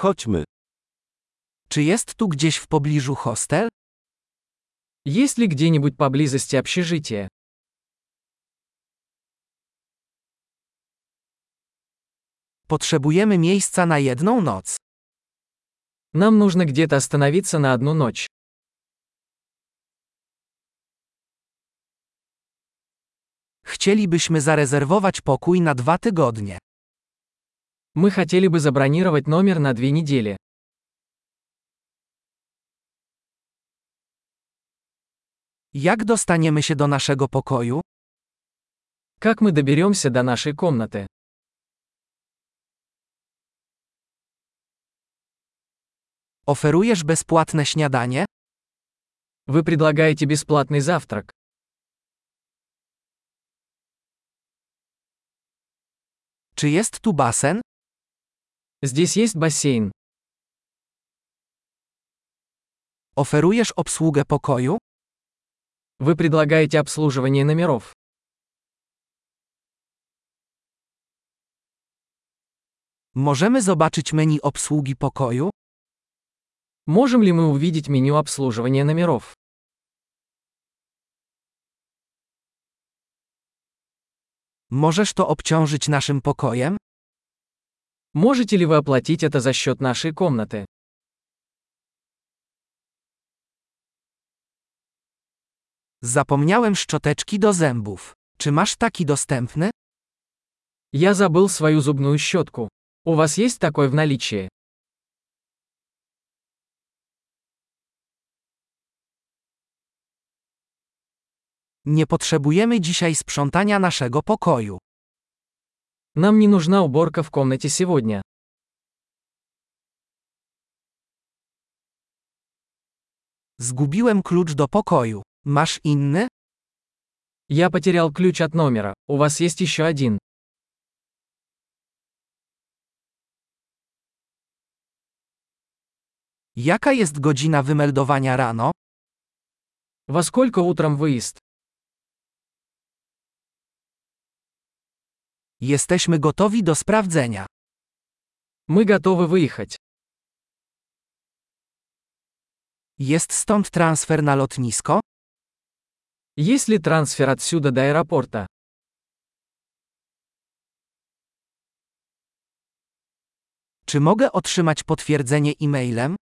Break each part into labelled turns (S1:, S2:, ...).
S1: Chodźmy.
S2: Czy jest tu gdzieś w pobliżu hostel?
S3: Есть ли где-нибудь поблизости общежитие?
S2: Potrzebujemy miejsca na jedną noc.
S3: Нам нужно где-то остановиться на одну ночь.
S2: Chcielibyśmy zarezerwować pokój na dwa tygodnie.
S3: Мы хотели бы забронировать номер на две недели.
S2: Jak dostaniemy się do naszego pokoju?
S3: Как мы доберемся до нашей комнаты?
S2: Oferujesz bezpłatne śniadanie?
S3: Вы предлагаете бесплатный завтрак.
S2: Czy jest tu basen?
S3: Здесь есть бассейн.
S2: Oferujesz obsługę pokoju?
S3: Вы предлагаете обслуживание номеров.
S2: Możemy zobaczyć menu obsługi pokoju?
S3: Можем ли мы увидеть меню обслуживания номеров?
S2: Możesz to obciążyć naszym pokojem?
S3: Можете ли вы оплатить это за счет нашей комнаты?
S2: Zapomniałem szczoteczki do zębów. Czy masz taki dostępny?
S3: Я забыл свою зубную щетку. У вас есть такой в наличии?
S2: Nie potrzebujemy dzisiaj sprzątania naszego pokoju.
S3: Нам не нужна уборка в комнате сегодня.
S2: Zgubiłem klucz do pokoju. Masz inny?
S3: Я потерял ключ от номера. У вас есть еще один.
S2: Jaka jest godzina wymeldowania rano?
S3: Во сколько утром выезд?
S2: Jesteśmy gotowi do sprawdzenia.
S3: Мы готовы выехать.
S2: Jest stąd transfer na lotnisko?
S3: Есть ли трансфер отсюда до аэропорта?
S2: Czy mogę otrzymać potwierdzenie e-mailem?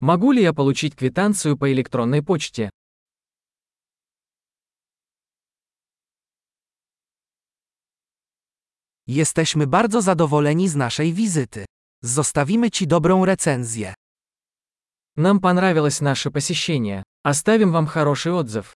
S3: Могу ли я получить квитанцию по электронной почте?
S2: Jesteśmy bardzo zadowoleni z naszej wizyty. Zostawimy Ci dobrą recenzję.
S3: Нам понравилось наше посещение. Оставим вам хороший отзыв.